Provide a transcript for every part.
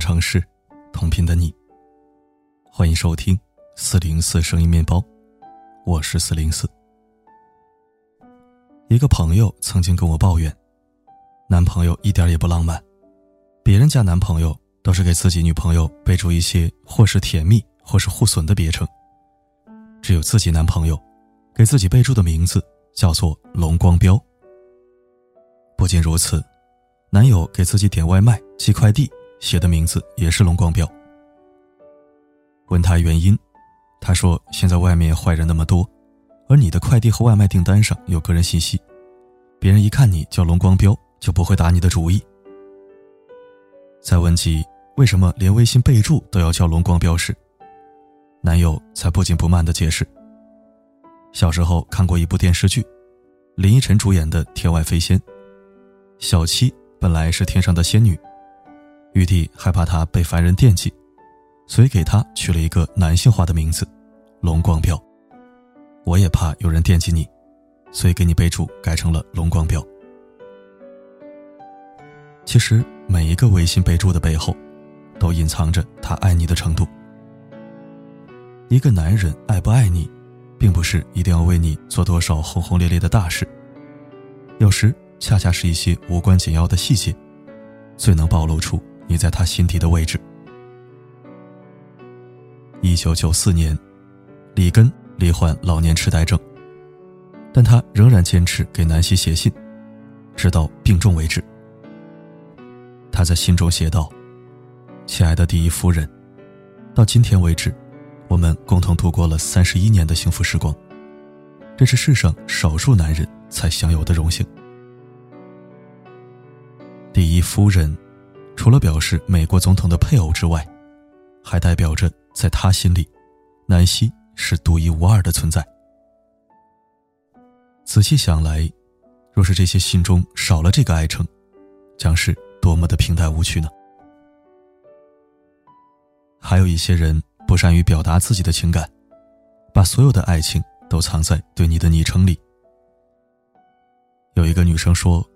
城市，同频的你。欢迎收听四零四声音面包，我是四零四。一个朋友曾经跟我抱怨，男朋友一点也不浪漫，别人家男朋友都是给自己女朋友备注一些或是甜蜜或是互损的别称，只有自己男朋友给自己备注的名字叫做“龙光标”。不仅如此。男友给自己点外卖、寄快递，写的名字也是“龙光标”。问他原因，他说：“现在外面坏人那么多，而你的快递和外卖订单上有个人信息，别人一看你叫‘龙光标’，就不会打你的主意。”在问及为什么连微信备注都要叫“龙光标”时，男友才不紧不慢地解释：“小时候看过一部电视剧，林依晨主演的《天外飞仙》，小七。”本来是天上的仙女，玉帝害怕他被凡人惦记，所以给他取了一个男性化的名字“龙光标”。我也怕有人惦记你，所以给你备注改成了“龙光标”。其实每一个微信备注的背后，都隐藏着他爱你的程度。一个男人爱不爱你，并不是一定要为你做多少轰轰烈烈的大事，有时。恰恰是一些无关紧要的细节，最能暴露出你在他心底的位置。一九九四年，里根罹患老年痴呆症，但他仍然坚持给南希写信，直到病重为止。他在信中写道：“亲爱的第一夫人，到今天为止，我们共同度过了三十一年的幸福时光，这是世上少数男人才享有的荣幸。”第一夫人，除了表示美国总统的配偶之外，还代表着在他心里，南希是独一无二的存在。仔细想来，若是这些信中少了这个爱称，将是多么的平淡无趣呢？还有一些人不善于表达自己的情感，把所有的爱情都藏在对你的昵称里。有一个女生说。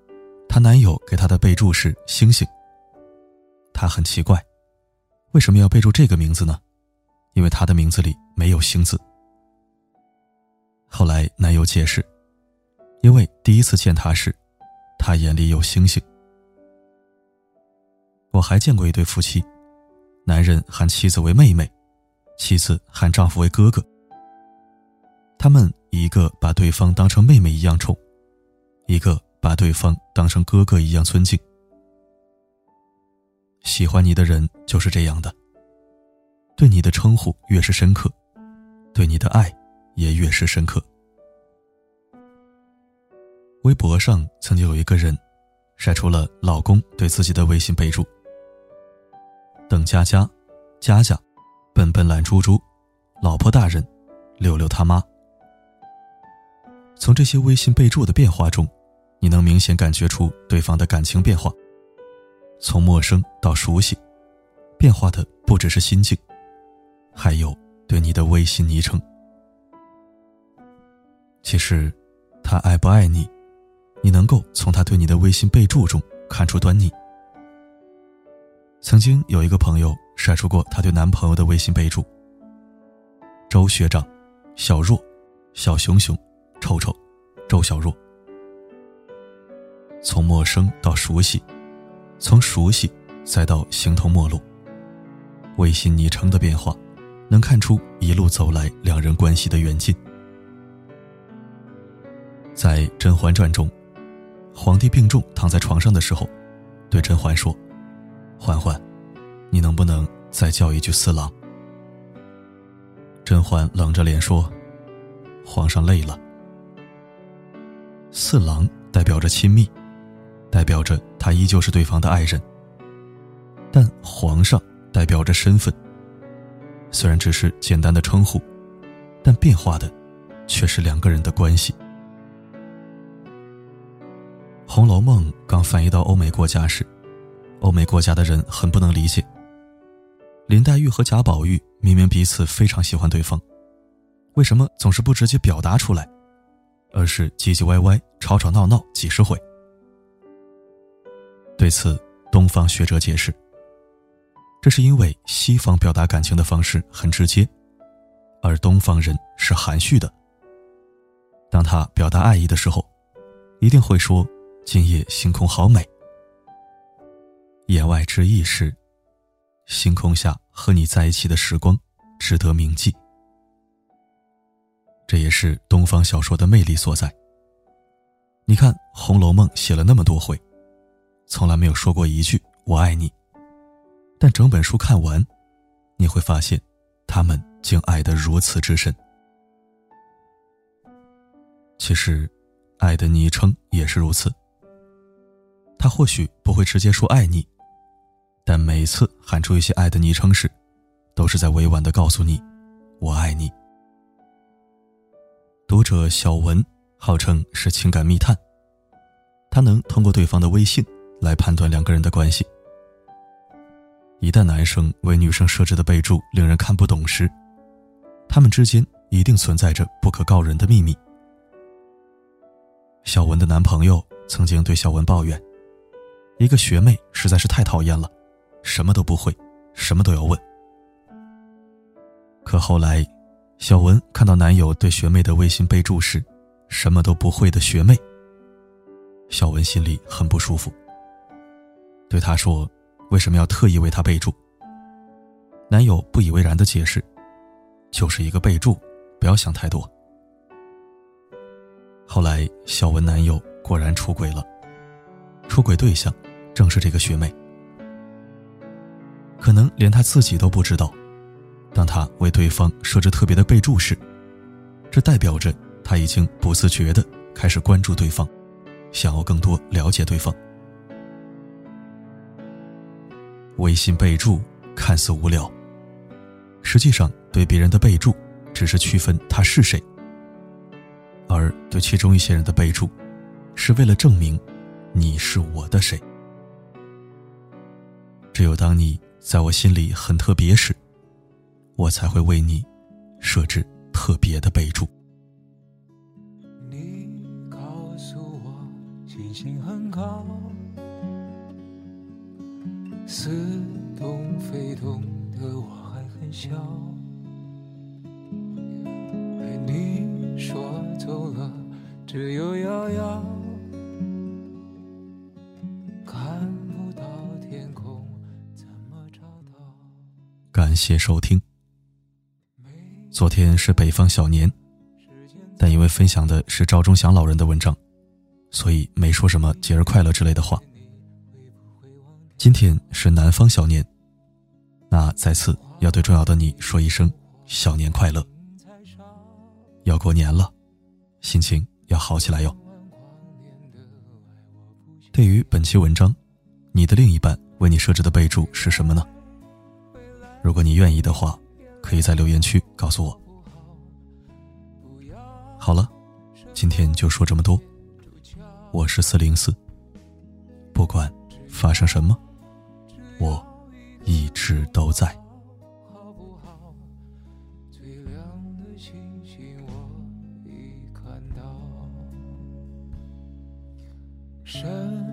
她男友给她的备注是“星星”，他很奇怪，为什么要备注这个名字呢？因为他的名字里没有“星”字。后来男友解释，因为第一次见他时，他眼里有星星。我还见过一对夫妻，男人喊妻子为妹妹，妻子喊丈夫为哥哥。他们一个把对方当成妹妹一样宠，一个。把对方当成哥哥一样尊敬，喜欢你的人就是这样的。对你的称呼越是深刻，对你的爱也越是深刻。微博上曾经有一个人晒出了老公对自己的微信备注：邓佳佳、佳佳、笨笨懒猪猪、老婆大人、六六他妈。从这些微信备注的变化中。你能明显感觉出对方的感情变化，从陌生到熟悉，变化的不只是心境，还有对你的微信昵称。其实，他爱不爱你，你能够从他对你的微信备注中看出端倪。曾经有一个朋友晒出过他对男朋友的微信备注：周学长、小若、小熊熊、臭臭、周小若。从陌生到熟悉，从熟悉再到形同陌路。微信昵称的变化，能看出一路走来两人关系的远近。在《甄嬛传》中，皇帝病重躺在床上的时候，对甄嬛说：“嬛嬛，你能不能再叫一句四郎？”甄嬛冷着脸说：“皇上累了。”四郎代表着亲密。代表着他依旧是对方的爱人，但皇上代表着身份。虽然只是简单的称呼，但变化的却是两个人的关系。《红楼梦》刚翻译到欧美国家时，欧美国家的人很不能理解，林黛玉和贾宝玉明明彼此非常喜欢对方，为什么总是不直接表达出来，而是唧唧歪歪、吵吵闹闹几十回？对此，东方学者解释：这是因为西方表达感情的方式很直接，而东方人是含蓄的。当他表达爱意的时候，一定会说：“今夜星空好美。”言外之意是，星空下和你在一起的时光值得铭记。这也是东方小说的魅力所在。你看，《红楼梦》写了那么多回，从来没有说过一句“我爱你”。但整本书看完，你会发现，他们竟爱得如此之深。其实，爱的昵称也是如此。他或许不会直接说爱你，但每次喊出一些爱的昵称时，都是在委婉的告诉你，我爱你。读者小文号称是情感密探，他能通过对方的微信来判断两个人的关系。一旦男生为女生设置的备注令人看不懂时，他们之间一定存在着不可告人的秘密。小文的男朋友曾经对小文抱怨：“一个学妹实在是太讨厌了，什么都不会，什么都要问。”可后来，小文看到男友对学妹的微信备注是“什么都不会的学妹”，小文心里很不舒服，对他说。为什么要特意为他备注？男友不以为然的解释：“就是一个备注，不要想太多。”后来，小文男友果然出轨了，出轨对象正是这个学妹。可能连他自己都不知道，当他为对方设置特别的备注时，这代表着他已经不自觉的开始关注对方，想要更多了解对方。微信备注看似无聊，实际上对别人的备注只是区分他是谁，而对其中一些人的备注，是为了证明你是我的谁。只有当你在我心里很特别时，我才会为你设置特别的备注。你告诉我，星星很高。似懂非懂的我还很小，被你说走了，只有遥遥。看不到天空，怎么找到？感谢收听。昨天是北方小年，但因为分享的是赵忠祥老人的文章，所以没说什么节日快乐之类的话。今天是南方小年，那再次要对重要的你说一声小年快乐。要过年了，心情要好起来哟。对于本期文章，你的另一半为你设置的备注是什么呢？如果你愿意的话，可以在留言区告诉我。好了，今天就说这么多。我是四零四，不管发生什么。我一直都在。好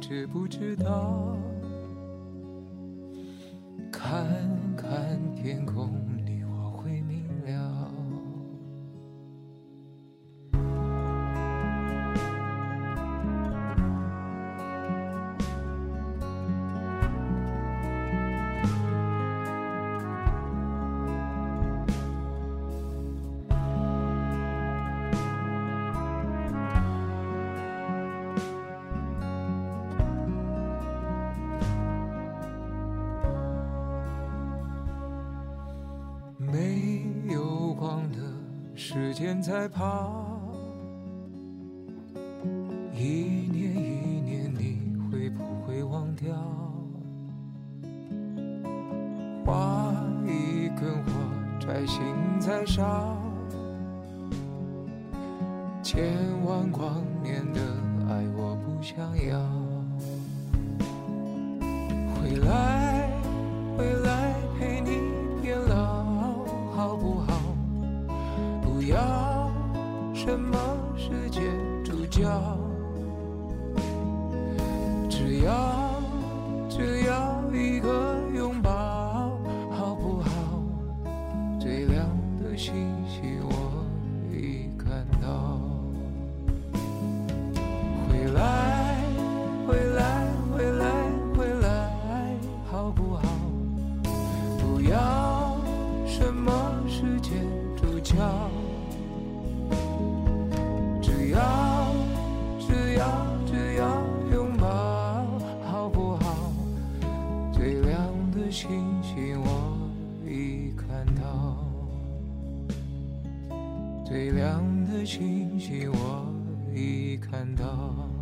知不知道？看看天空，间在跑，一年一年，你会不会忘掉？画一根火柴，心在烧，千万光年的爱我不想要。い。我已看到。最亮的星星我已看到。